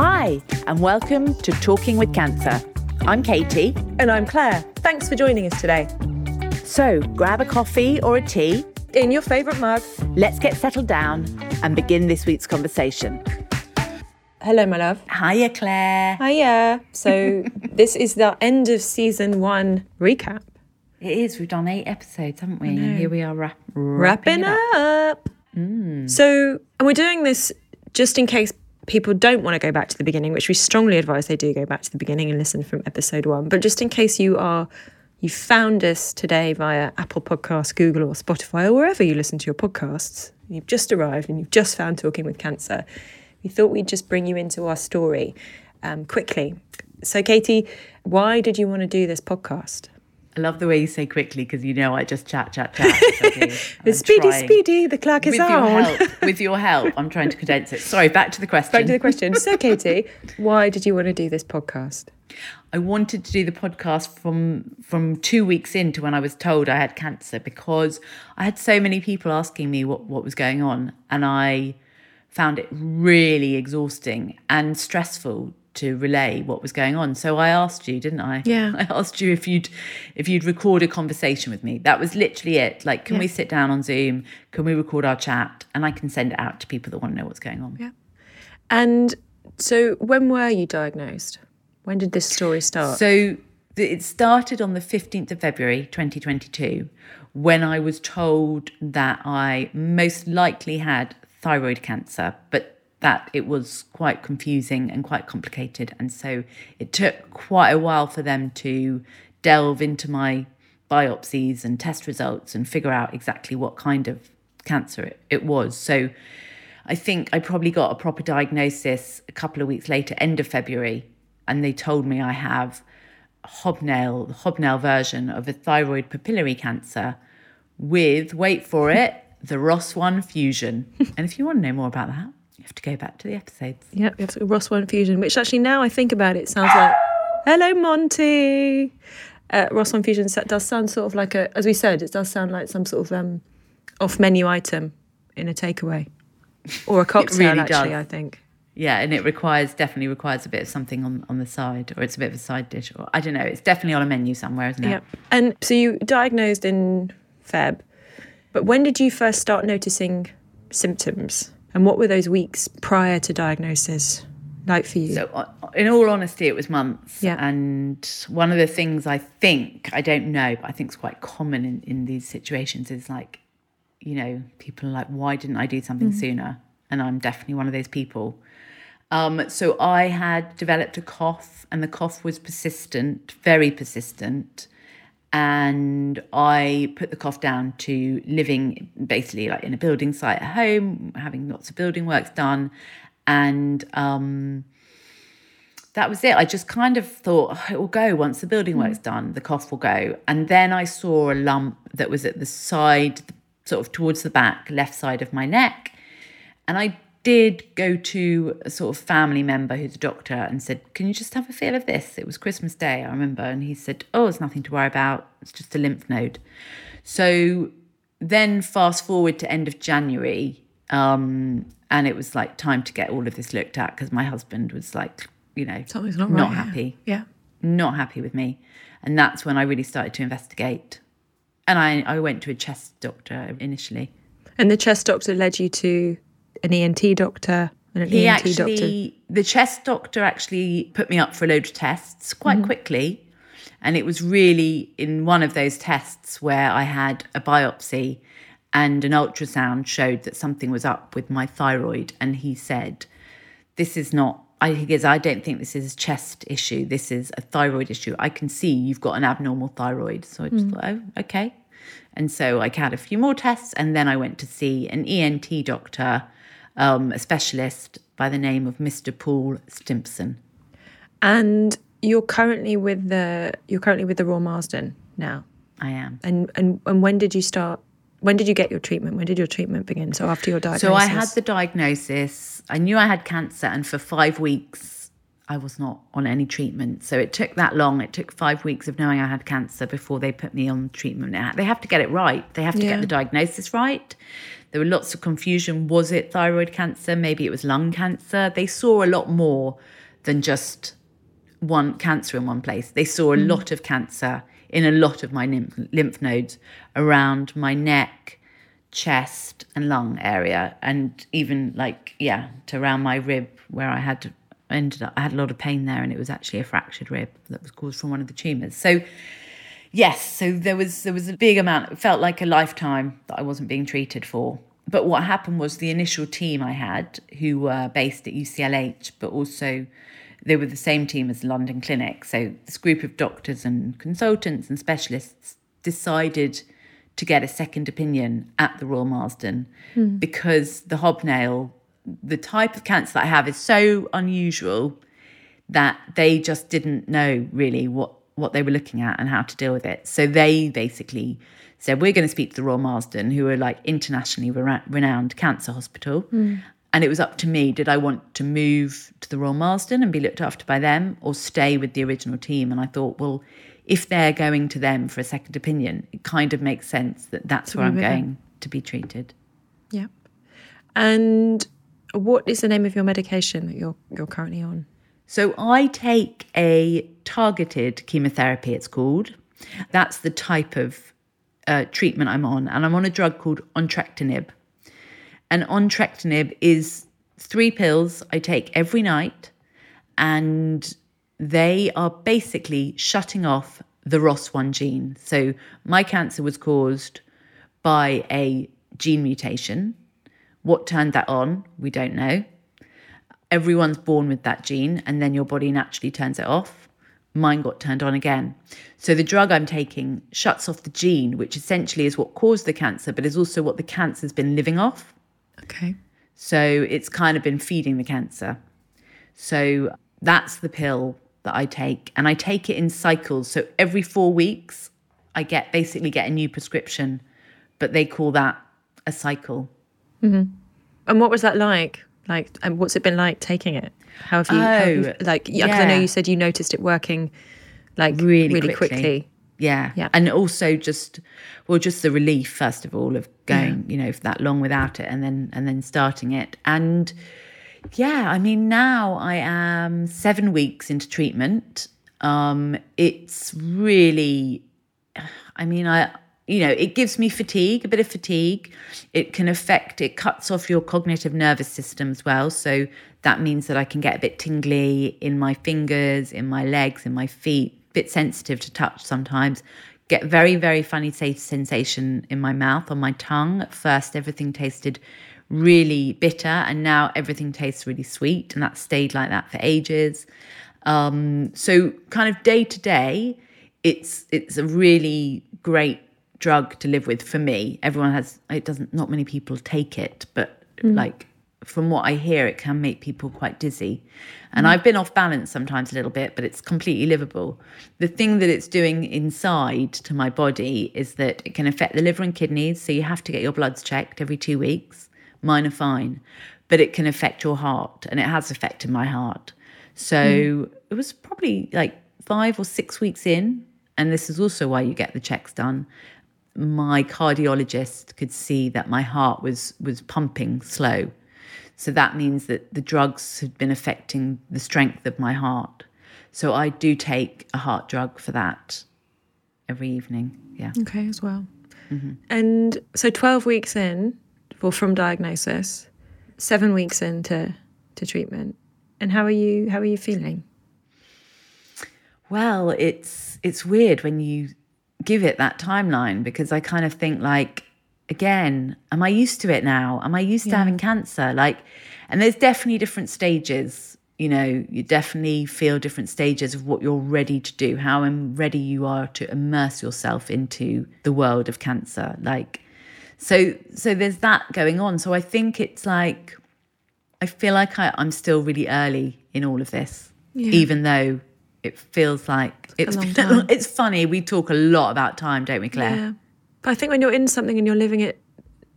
Hi, and welcome to Talking with Cancer. I'm Katie. And I'm Claire. Thanks for joining us today. So grab a coffee or a tea. In your favourite mug. Let's get settled down and begin this week's conversation. Hello, my love. Hiya, Claire. Hiya. So, this is the end of season one recap. It is. We've done eight episodes, haven't we? And here we are wrap- Wrapping wrapping up. up. Mm. So, and we're doing this just in case people don't want to go back to the beginning, which we strongly advise they do go back to the beginning and listen from episode one. But just in case you are, you found us today via Apple Podcasts, Google, or Spotify, or wherever you listen to your podcasts, you've just arrived and you've just found Talking with Cancer, we thought we'd just bring you into our story um, quickly. So, Katie, why did you want to do this podcast? I love the way you say quickly because you know I just chat, chat, chat. The speedy, trying. speedy, the clock is With your help, with your help, I'm trying to condense it. Sorry, back to the question. Back to the question. So, Katie, why did you want to do this podcast? I wanted to do the podcast from from two weeks into when I was told I had cancer because I had so many people asking me what what was going on, and I found it really exhausting and stressful to relay what was going on. So I asked you, didn't I? Yeah. I asked you if you'd if you'd record a conversation with me. That was literally it. Like, can we sit down on Zoom? Can we record our chat? And I can send it out to people that want to know what's going on. Yeah. And so, when were you diagnosed? When did this story start? So it started on the 15th of February 2022 when I was told that I most likely had thyroid cancer, but that it was quite confusing and quite complicated. And so it took quite a while for them to delve into my biopsies and test results and figure out exactly what kind of cancer it, it was. So I think I probably got a proper diagnosis a couple of weeks later, end of February, and they told me I have hobnail, the hobnail version of a thyroid papillary cancer with, wait for it, the ROS1 fusion. and if you want to know more about that, you have to go back to the episodes. yeah, we have to- ROS1 fusion, which actually now I think about it sounds like, hello, Monty. Uh, ROS1 fusion sa- does sound sort of like a, as we said, it does sound like some sort of um, off menu item in a takeaway or a cocktail, really actually, does. I think. Yeah, and it requires definitely requires a bit of something on, on the side, or it's a bit of a side dish, or I don't know. It's definitely on a menu somewhere, isn't it? Yeah. And so you diagnosed in Feb, but when did you first start noticing symptoms? And what were those weeks prior to diagnosis like for you? So, uh, in all honesty, it was months. Yeah. And one of the things I think, I don't know, but I think is quite common in, in these situations is like, you know, people are like, why didn't I do something sooner? And I'm definitely one of those people. Um, so I had developed a cough, and the cough was persistent, very persistent. And I put the cough down to living basically like in a building site at home, having lots of building works done. And um, that was it. I just kind of thought "Oh, it will go once the building work's done, the cough will go. And then I saw a lump that was at the side, sort of towards the back, left side of my neck. And I did go to a sort of family member who's a doctor and said, Can you just have a feel of this? It was Christmas Day, I remember. And he said, Oh, it's nothing to worry about. It's just a lymph node. So then fast forward to end of January. Um, and it was like time to get all of this looked at because my husband was like, you know, Something's not not right, yeah. happy yeah. not happy with me. And that's when I really started to investigate. And I, I went to a chest doctor initially. And the chest doctor led you to an ENT doctor and an He ENT actually, the chest doctor actually put me up for a load of tests quite mm-hmm. quickly. And it was really in one of those tests where I had a biopsy and an ultrasound showed that something was up with my thyroid. And he said, This is not, I, he goes, I don't think this is a chest issue. This is a thyroid issue. I can see you've got an abnormal thyroid. So I just mm. thought, Oh, okay. And so I had a few more tests. And then I went to see an ENT doctor, um, a specialist by the name of Mr. Paul Stimpson. And you're currently with the you're currently with the Royal Marsden now. I am. And and and when did you start? When did you get your treatment? When did your treatment begin? So after your diagnosis. So I had the diagnosis. I knew I had cancer, and for five weeks, I was not on any treatment. So it took that long. It took five weeks of knowing I had cancer before they put me on treatment. They have to get it right. They have to Yeah. get the diagnosis right. There were lots of confusion. Was it thyroid cancer? Maybe it was lung cancer. They saw a lot more than just one cancer in one place. They saw a hmm. lot of cancer in a lot of my lymph, lymph nodes around my neck, chest, and lung area, and even like yeah, to around my rib where I had ended up. I had a lot of pain there, and it was actually a fractured rib that was caused from one of the tumors. So yes, so there was there was a big amount. It felt like a lifetime that I wasn't being treated for. But what happened was the initial team I had, who were based at UCLH, but also they were the same team as the London Clinic. So this group of doctors and consultants and specialists decided to get a second opinion at the Royal Marsden hmm. because the hobnail, the type of cancer that I have, is so unusual that they just didn't know really what what they were looking at and how to deal with it. So they basically said, "We're going to speak to the Royal Marsden, who are like internationally renowned cancer hospital." Hmm. And it was up to me: did I want to move to the Royal Marsden and be looked after by them, or stay with the original team? And I thought, well, if they're going to them for a second opinion, it kind of makes sense that that's where I'm with them. going to be treated. Yep. And what is the name of your medication that you're you're currently on? So I take a targeted chemotherapy, it's called. That's the type of uh, treatment I'm on. And I'm on a drug called entrectinib. And entrectinib is three pills I take every night. And they are basically shutting off the ROS1 gene. So my cancer was caused by a gene mutation. What turned that on, we don't know everyone's born with that gene and then your body naturally turns it off. Mine got turned on again. So the drug I'm taking shuts off the gene, which essentially is what caused the cancer, but is also what the cancer's been living off. Okay. So it's kind of been feeding the cancer. So that's the pill that I take. And I take it in cycles. So every four weeks, I get basically get a new prescription, but they call that a cycle. Mm-hmm. And what was that like? Like, and what's it been like taking it? How have you, how have you Oh, like? Yeah, 'cause I know you said you noticed it working, like Really really quickly. quickly. Yeah. Yeah. And also just well, just the relief first of all of going, you know, for that long without it and then and then starting it. And yeah, I mean now I am seven weeks into treatment. Um, it's really I mean, I you know, it gives me fatigue, a bit of fatigue. It can affect, it cuts off your cognitive nervous system as well. So that means that I can get a bit tingly in my fingers, in my legs, in my feet, a bit sensitive to touch sometimes. Get very, very funny sensation in my mouth, on my tongue. At first, everything tasted really bitter, and now everything tastes really sweet. And that stayed like that for ages. Um, so, kind of day to day, it's it's a really great drug to live with for me. Everyone has it doesn't not many people take it, but mm. like from what I hear it can make people quite dizzy. And I've been off balance sometimes a little bit, but it's completely livable. The thing that it's doing inside to my body is that it can affect the liver and kidneys, so you have to get your bloods checked every 2 weeks. Mine are fine. But it can affect your heart and it has affected my heart. So hmm. it was probably like 5 or 6 weeks in and this is also why you get the checks done my cardiologist could see that my heart was was pumping slow. So that means that the drugs had been affecting the strength of my heart. So I do take a heart drug for that every evening. Yeah. Okay, as well. Mm-hmm. And so, twelve weeks in, or from diagnosis, seven weeks into to treatment. And how are you? How are you feeling? Well, it's it's weird when you give it that timeline because I kind of think like again, am I used to it now? Am I used to having cancer? Like and there's definitely different stages, you know, you definitely feel different stages of what you're ready to do, how im- ready you are to immerse yourself into the world of cancer. Like so so there's that going on. So I think it's like I feel like I, I'm still really early in all of this, Yeah. even though it feels like it's been- it's funny. We talk a lot about time, don't we, Claire? Yeah, but I think when you're in something and you're living it,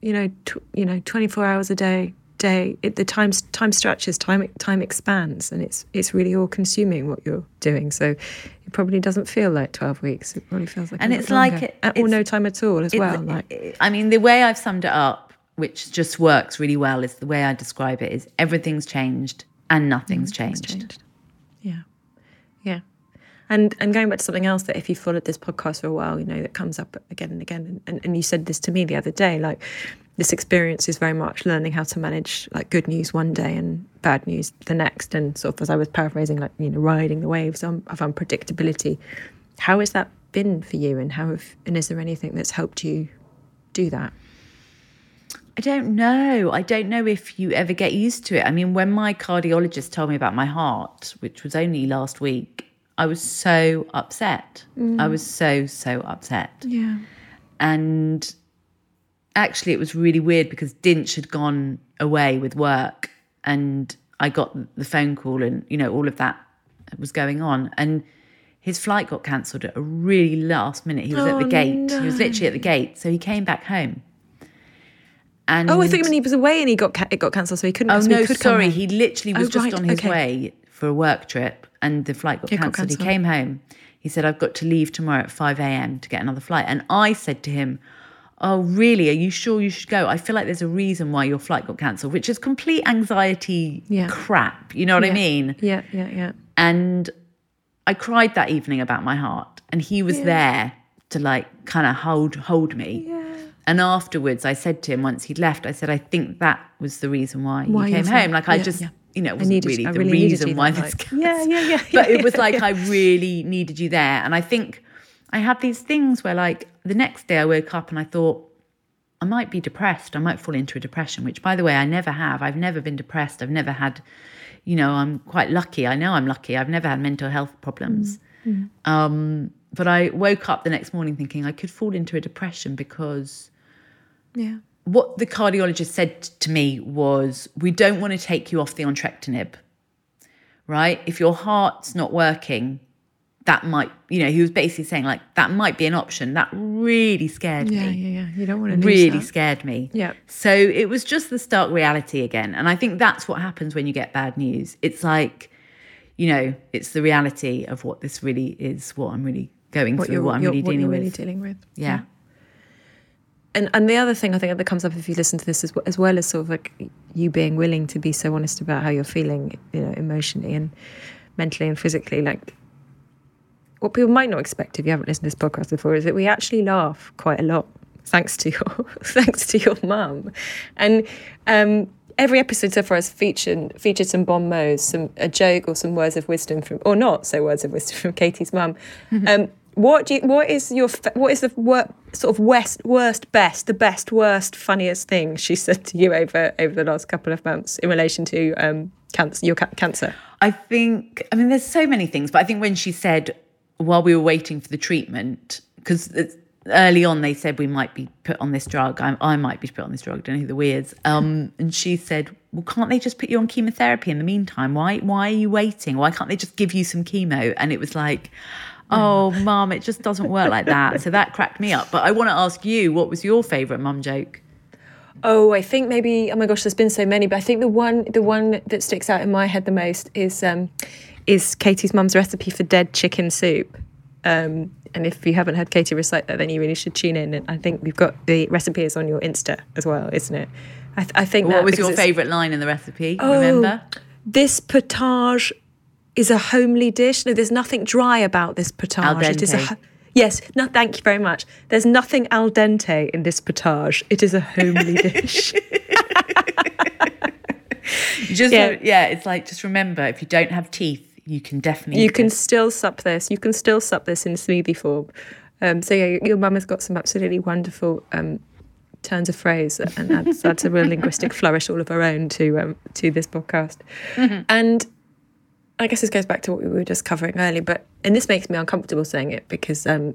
you know, tw- you know, 24 hours a day, day, it, the time time stretches, time time expands, and it's it's really all consuming what you're doing. So it probably doesn't feel like 12 weeks. It probably feels like, a And it's like it- Uh, or no time at all as well. Like I mean, the way I've summed it up which just works really well, is the way I describe it is everything's changed and nothing's changed. changed. Yeah. Yeah. And and going back to something else that if you followed this podcast for a while, you know, that comes up again and again. And, and, you said this to me the other day, like this experience is very much learning how to manage like good news one day and bad news the next. And sort of as I was paraphrasing, like, you know, riding the waves of unpredictability. How has that been for you and how have, and is there anything that's helped you do that? I don't know. I don't know if you ever get used to it. I mean, when my cardiologist told me about my heart, which was only last week, I was so upset. Mm. I was so, so upset. Yeah. And actually, it was really weird because Dinch had gone away with work and I got the phone call and, you know, all of that was going on. And his flight got cancelled at a really last minute. He was oh, at the oh, gate. No. He was literally at the gate. So he came back home. And oh, I thought when he was away and he got ca- it got cancelled, so he couldn't. Oh no, he could sorry, he literally was oh, just right, on his okay. way for a work trip, and the flight got cancelled. He came home. He said, "I've got to leave tomorrow at five a.m. to get another flight." And I said to him, "Oh, really? Are you sure you should go? I feel like there's a reason why your flight got cancelled, which is complete anxiety yeah. crap. You know what yeah. I mean? Yeah, yeah, yeah." And I cried that evening about my heart, and he was there to like kind of hold hold me. Yeah. And afterwards, I said to him once he'd left, I said, I think that was the reason why, why you came home. Like, yeah, I just, yeah. you know, it wasn't needed, really the really reason why this like, Yeah, yeah, yeah. but it was like, I really needed you there. And I think I had these things where, like, the next day I woke up and I thought, I might be depressed. I might fall into a depression, which, by the way, I never have. I've never been depressed. I've never had, you know, I'm quite lucky. I know I'm lucky. I've never had mental health problems. Mm-hmm. Um, but I woke up the next morning thinking I could fall into a depression because yeah. What the cardiologist said to me was, we don't want to take you off the entrectinib, right? If your heart's not working, that might, you know, he was basically saying like that might be an option. That really scared yeah, me. Yeah, yeah, yeah. You don't want to really that. scared me. Yeah. So it was just the stark reality again, and I think that's what happens when you get bad news. It's like, you know, it's the reality of what this really is. What I'm really going what through. What I'm really dealing what with. Really dealing with. yeah. yeah and and the other thing I think that comes up if you listen to this as, as well as sort of like you being willing to be so honest about how you're feeling, you know, emotionally and mentally and physically, like what people might not expect if you haven't listened to this podcast before is that we actually laugh quite a lot thanks to your thanks to your mum, and um, every episode so far has featured featured some bon mots, some a joke or some words of wisdom from or not so words of wisdom from Katie's mum. Mm-hmm. Um, what do you, what is your what is the sort of worst worst best the best worst funniest thing she said to you over over the last couple of months in relation to um, cancer your ca- cancer? I think I mean there's so many things, but I think when she said while we were waiting for the treatment because early on they said we might be put on this drug I, I might be put on this drug I don't know who the weirds um, and she said well can't they just put you on chemotherapy in the meantime? Why why are you waiting? Why can't they just give you some chemo? And it was like oh, mum, it just doesn't work like that. So that cracked me up. But I want to ask you, what was your favourite mum joke? Oh, I think maybe. Oh my gosh, there's been so many, but I think the one, the one that sticks out in my head the most is, um, is Katie's mum's recipe for dead chicken soup. Um, and if you haven't heard Katie recite that, then you really should tune in. And I think we've got the recipe is on your Insta as well, isn't it? I, th- I think. What was your favourite line in the recipe? Oh, remember? This potage is a homely dish. No, there's nothing dry about this potage. It is a yes. No, thank you very much. There's nothing al dente in this potage. It is a homely dish. just yeah. yeah, it's like just remember if you don't have teeth, you can definitely you can it. still sup this. You can still sup this in smoothie form. Um, so yeah, your mum has got some absolutely wonderful um, turns of phrase and adds, adds a real linguistic flourish all of her own to um, to this podcast. Mm-hmm. And I guess this goes back to what we were just covering earlier, but and this makes me uncomfortable saying it because um,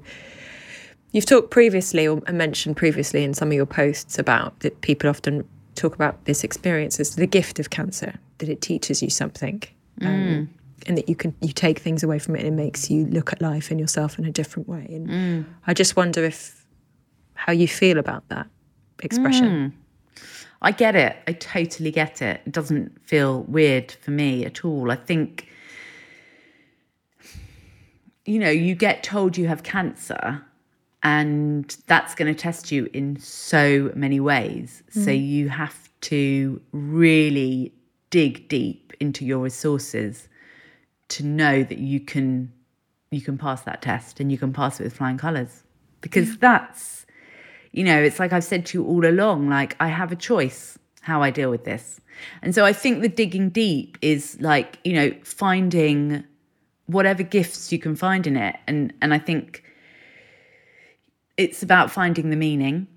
you've talked previously or mentioned previously in some of your posts about that people often talk about this experience as the gift of cancer, that it teaches you something. Um, mm. and that you can you take things away from it and it makes you look at life and yourself in a different way. And mm. I just wonder if how you feel about that expression. Mm. I get it. I totally get it. It doesn't feel weird for me at all. I think you know, you get told you have cancer and that's going to test you in so many ways. So mm. you have to really dig deep into your resources to know that you can you can pass that test and you can pass it with flying colors. Because that's you know it's like i've said to you all along like i have a choice how i deal with this. And so i think the digging deep is like you know finding whatever gifts you can find in it. And and i think it's about finding the meaning.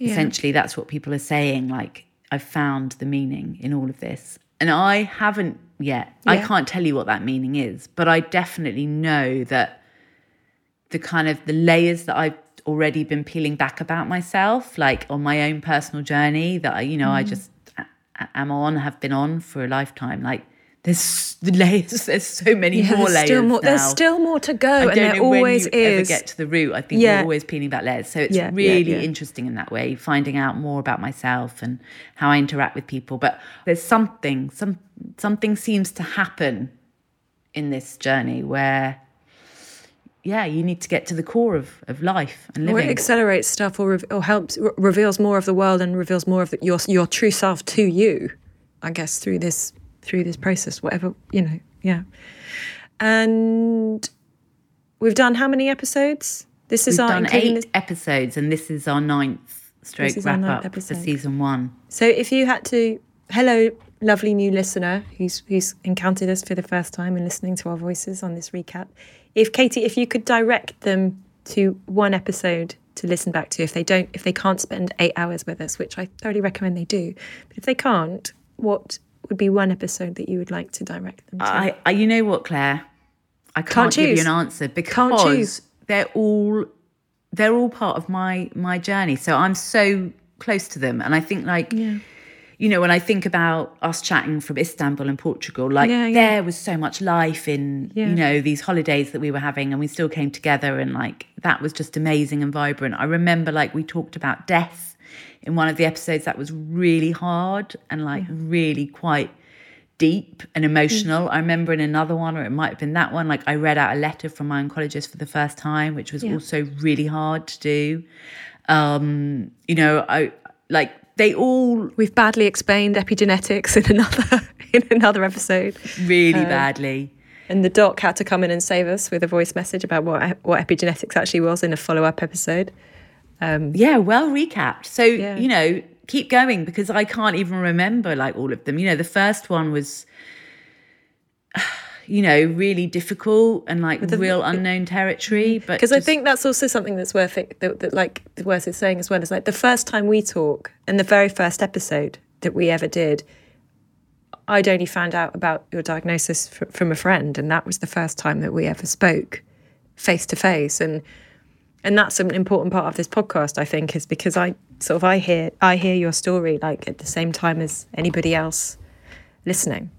Essentially that's what people are saying like i've found the meaning in all of this. And i haven't yet. I can't tell you what that meaning is but i definitely know that the kind of the layers that i've already been peeling back about myself like on my own personal journey that i you know Mm. i just am on have been on for a lifetime like there's the layers there's so many Yeah, more there's layers still more. There's still more to go, I and don't there know always when you ever is. get to the root. I think Yeah. you're always peeling back layers. So it's Yeah, really interesting in that way, finding out more about myself and how I interact with people. But there's something, some something seems to happen in this journey where yeah, you need to get to the core of, of life and or living. it accelerates stuff, or, re- or helps re- reveals more of the world and reveals more of the, your your true self to you. I guess through this through this process, whatever you know, yeah. And we've done how many episodes? This is We've our done eight this- episodes and this is our ninth stroke This is our wrap ninth up episode. for season one. So if you had to, hello, lovely new listener who's who's encountered us for the first time and listening to our voices on this recap, if Katie, if you could direct them to one episode to listen back to, if they don't, if they can't spend eight hours with us, which I thoroughly recommend they do, but if they can't, what would be one episode that you would like to direct them to? I, I you know what, Claire? I can't, give you an answer because Can't they're all they're all part of my my journey. So I'm so close to them, and I think like you know when I think about us chatting from Istanbul and Portugal, like Yeah, yeah. there was so much life in Yeah. you know these holidays that we were having, and we still came together, and like that was just amazing and vibrant. I remember like we talked about death in one of the episodes that was really hard and like mm. really quite deep and emotional. Mm. I remember in another one, or it might have been that one, like I read out a letter from my oncologist for the first time, which was also really hard to do. Um, you know, I like they all We've badly explained epigenetics in another in another episode. really uh, badly. And the doc had to come in and save us with a voice message about what what epigenetics actually was in a follow up episode. Um, yeah, well recapped. So, Yeah. you know, keep going because I can't even remember like all of them. You know, the first one was you know, really difficult and like the, real unknown territory. Mm-hmm. But Because I think that's also something that's worth it, that, that like worth it saying as well. Is like the first time we talk and the very first episode that we ever did, I'd only found out about your diagnosis fr- from a friend, and that was the first time that we ever spoke face to face. And and that's an important part of this podcast, I think, is because I sort of I hear I hear your story like at the same time as anybody else listening,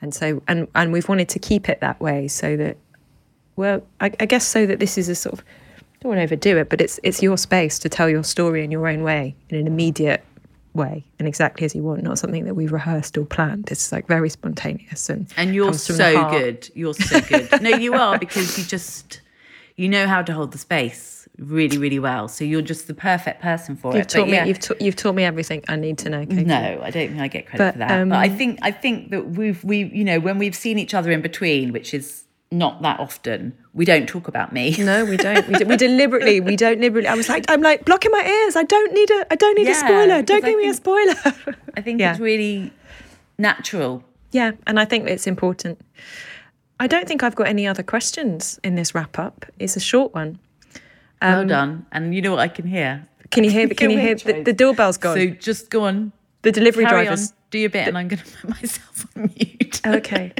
and so and and we've wanted to keep it that way so that well, I, I guess so that this is a sort of I don't want to overdo it, but it's it's your space to tell your story in your own way, in an immediate way, and exactly as you want, not something that we've rehearsed or planned. It's like very spontaneous and and you're comes from the so good. You're so good. no, you are because you just you know how to hold the space really, really well. So you're just the perfect person for You've it. taught But me. yeah. You've, ta- you've taught me everything I need to know. Katie. No, I don't think I get credit But, for that. but I um, think I think that we've we you know when we've seen each other in between, which is not that often, we don't talk about me. No, we don't. We, we deliberately. We don't deliberately. I was like, I'm like blocking my ears. I don't need a. I don't need a spoiler. Don't give me a spoiler. I think Yeah. it's really natural. yeah, and I think it's important. I don't think I've got any other questions in this wrap up. It's a short one. well Um, done. And you know what I can hear. Can you hear? Can you hear? The, the doorbell's gone. So just go on, the delivery carry drivers. on, do your bit, and I'm going to put myself on mute. Okay.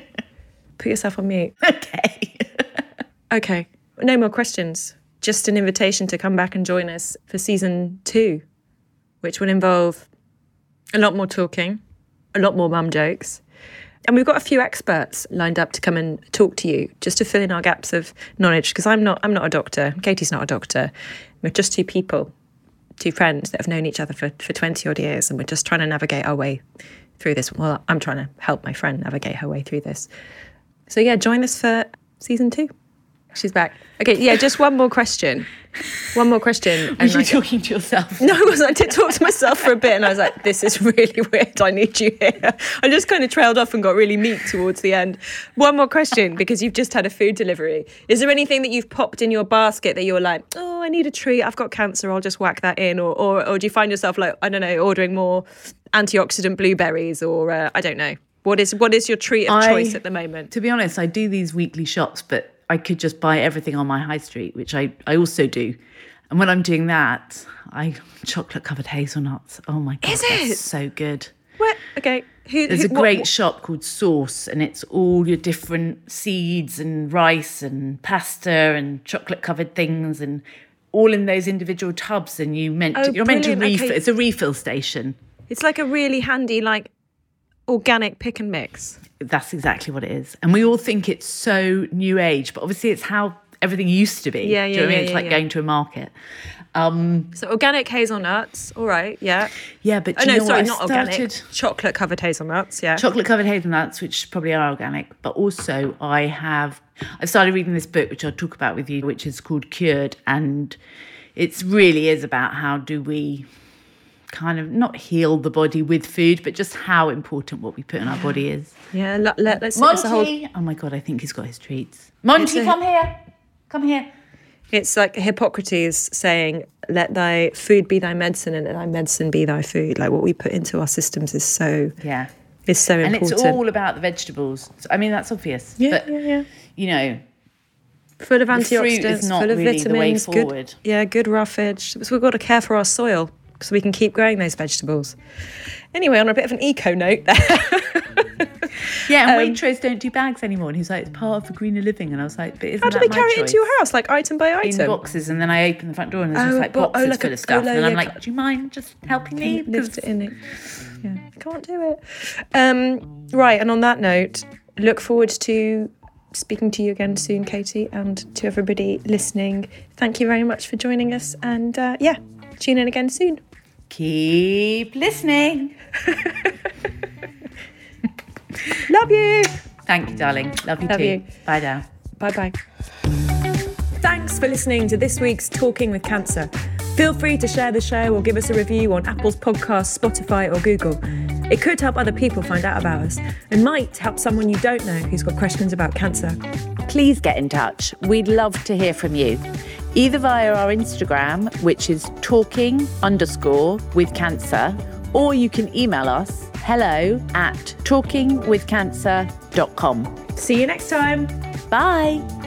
Put yourself on mute. okay. Okay. No more questions. Just an invitation to come back and join us for season two, which will involve a lot more talking, a lot more mum jokes. And we've got a few experts lined up to come and talk to you just to fill in our gaps of knowledge because I'm not I'm not a doctor. Katie's not a doctor. We're just two people, two friends that have known each other for, for 20 odd years and we're just trying to navigate our way through this. Well, I'm trying to help my friend navigate her way through this. So yeah, join us for season two. She's back. Okay, yeah, just one more question. One more question. Are you like- talking to yourself? No, I wasn't. I did talk to myself for a bit and I was like, this is really weird. I need you here. I just kind of trailed off and got really meek towards the end. One more question because you've just had a food delivery. Is there anything that you've popped in your basket that you're like, oh, I need a treat. I've got cancer. I'll just whack that in. Or, or, or do you find yourself like, I don't know, ordering more antioxidant blueberries or uh, I don't know. What is what is your treat of I- choice at the moment? To be honest, I do these weekly shops, but I could just buy everything on my high street, which I, I also do. And when I'm doing that, I chocolate covered hazelnuts. Oh my god, Is that's it? so good. What? Okay. Who, There's who, a great what- shop called Sauce, and it's all your different seeds and rice and pasta and chocolate covered things, and all in those individual tubs. And you meant Oh, you're meant to refill. okay. It's a refill station. It's like a really handy, like organic pick and mix. That's exactly what it is. And we all think it's so new age, but obviously it's how everything used to be. Yeah, yeah. Do you know what I mean? It's yeah, like yeah. going to a market. Um, So organic hazelnuts. All right. Yeah. yeah, but Oh you no, know sorry, not organic. Chocolate covered hazelnuts. Yeah. chocolate covered hazelnuts, which probably are organic, but also I have I've started reading this book which I'll talk about with you, which is called Cured, and it's really is about how do we kind of not heal the body with food, but just how important what we put in our body is. yeah. Let, let, let's. Monty, whole. oh my god, I think he's got his treats. Monty, a- come here, come here. It's like Hippocrates saying, "Let thy food be thy medicine, and let thy medicine be thy food." Like what we put into our systems is so Yeah. is so And important. it's all about the vegetables. I mean, that's obvious. yeah, but, yeah, yeah. you know, Full of antioxidants, full of really vitamins. Good, yeah, good roughage. So we've got to care for our soil so we can keep growing those vegetables. Anyway, on a bit of an eco note there. yeah, Um, and Waitrose don't do bags anymore. And he's like, it's part of the greener living. And I was like, but isn't How do that they carry it into your house, like item by in item? boxes, and then I open the front door and there's Oh, just like but- oh, boxes like full a of stuff, colo, and I'm yeah, like, do you mind just helping me? lift it in it. Yeah, can't do it. Um, right, and on that note, look forward to speaking to you again soon, Katie, and to everybody listening. Thank you very much for joining us, and uh, yeah, tune in again soon. Keep listening. Love you. Thank you, darling. Love you Love too. you. Bye now. Bye bye. Thanks for listening to this week's Talking with Cancer. Feel free to share the show or give us a review on Apple's podcast, Spotify, or Google. It could help other people find out about us and might help someone you don't know who's got questions about cancer. Please get in touch. We'd love to hear from you. Either via our Instagram, which is talking underscore with cancer, or you can email us hello at talkingwithcancer.com. See you next time. Bye.